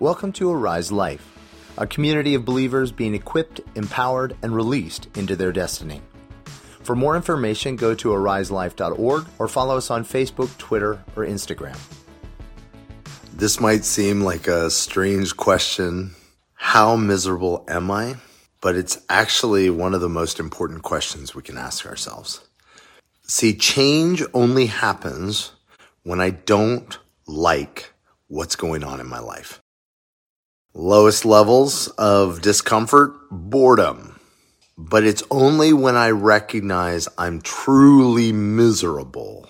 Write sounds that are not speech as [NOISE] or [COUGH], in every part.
Welcome to Arise Life, a community of believers being equipped, empowered, and released into their destiny. For more information, go to ariselife.org or follow us on Facebook, Twitter, or Instagram. This might seem like a strange question. How miserable am I? But it's actually one of the most important questions we can ask ourselves. See, change only happens when I don't like what's going on in my life. Lowest levels of discomfort, boredom. But it's only when I recognize I'm truly miserable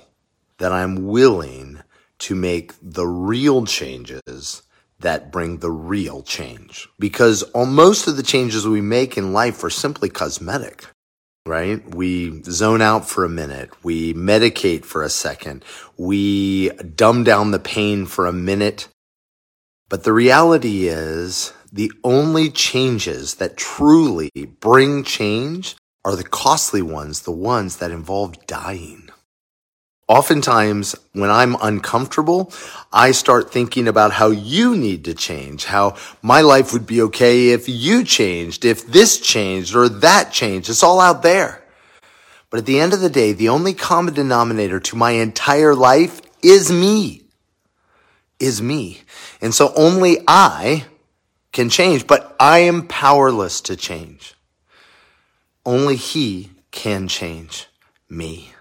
that I'm willing to make the real changes that bring the real change. Because most of the changes we make in life are simply cosmetic right? We zone out for a minute. We medicate for a second. We dumb down the pain for a minute. But the reality is the only changes that truly bring change are the costly ones, the ones that involve dying. Oftentimes, when I'm uncomfortable, I start thinking about how you need to change, how my life would be okay if you changed, if this changed or that changed. It's all out there. But at the end of the day, the only common denominator to my entire life is me. Is me. And so only I can change, but I am powerless to change. Only He can change me.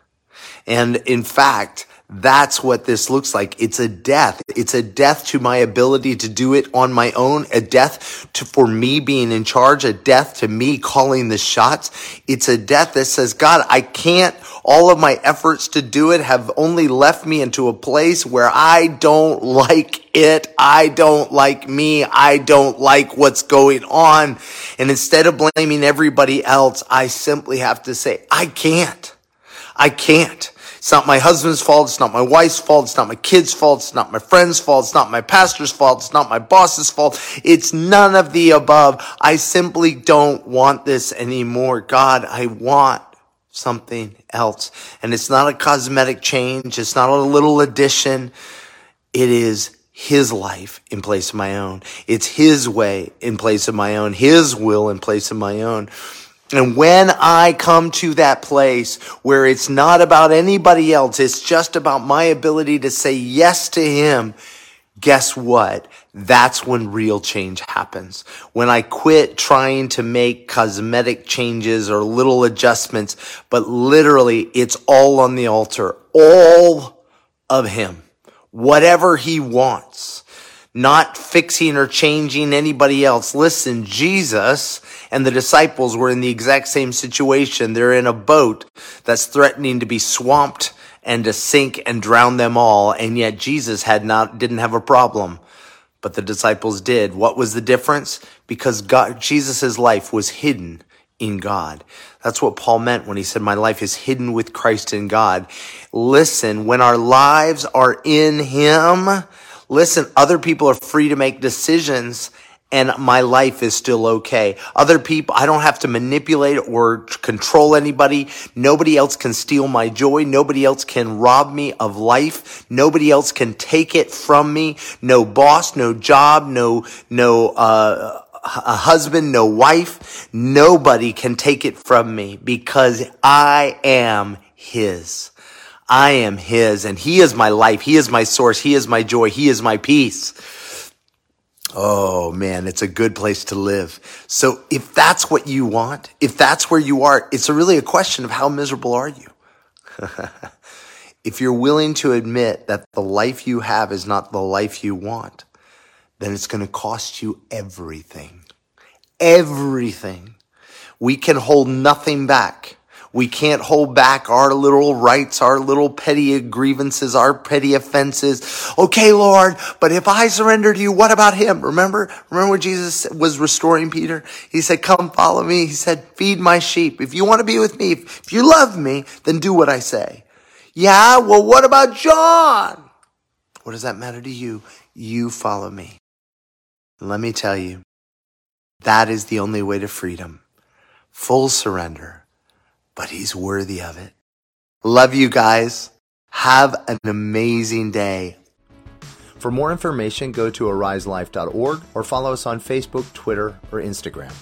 And in fact, that's what this looks like. It's a death. It's a death to my ability to do it on my own, a death to, for me being in charge, a death to me calling the shots. It's a death that says, God, I can't, all of my efforts to do it have only left me into a place where I don't like it. I don't like me. I don't like what's going on. And instead of blaming everybody else, I simply have to say, I can't. I can't. It's not my husband's fault. It's not my wife's fault. It's not my kid's fault. It's not my friend's fault. It's not my pastor's fault. It's not my boss's fault. It's none of the above. I simply don't want this anymore. God, I want something else. And it's not a cosmetic change. It's not a little addition. It is his life in place of my own. It's his way in place of my own, his will in place of my own. And when I come to that place where it's not about anybody else, it's just about my ability to say yes to Him, guess what? That's when real change happens. When I quit trying to make cosmetic changes or little adjustments, but literally it's all on the altar. All of Him. Whatever He wants not fixing or changing anybody else. Listen, Jesus and the disciples were in the exact same situation. They're in a boat that's threatening to be swamped and to sink and drown them all. And yet Jesus had not, didn't have a problem, but the disciples did. What was the difference? Because God, Jesus' life was hidden in God. That's what Paul meant when he said, my life is hidden with Christ in God. Listen, when our lives are in Him, listen, other people are free to make decisions and my life is still okay. Other people, I don't have to manipulate or control anybody. Nobody else can steal my joy. Nobody else can rob me of life. Nobody else can take it from me. No boss, no job, no, no, uh, a husband, no wife. Nobody can take it from me because I am his. I am his and he is my life. He is my source. He is my joy. He is my peace. Oh man, it's a good place to live. So if that's what you want, if that's where you are, it's really a question of how miserable are you? [LAUGHS] if you're willing to admit that the life you have is not the life you want, then it's going to cost you everything. Everything. We can hold nothing back. We can't hold back our little rights, our little petty grievances, our petty offenses. Okay, Lord, but if I surrender to you, what about him? Remember, remember when Jesus was restoring Peter? He said, come follow me. He said, feed my sheep. If you want to be with me, if you love me, then do what I say. Yeah, well, what about John? What does that matter to you? You follow me. Let me tell you, that is the only way to freedom. Full surrender but he's worthy of it. Love you guys. Have an amazing day. For more information, go to ariselife.org or follow us on Facebook, Twitter, or Instagram.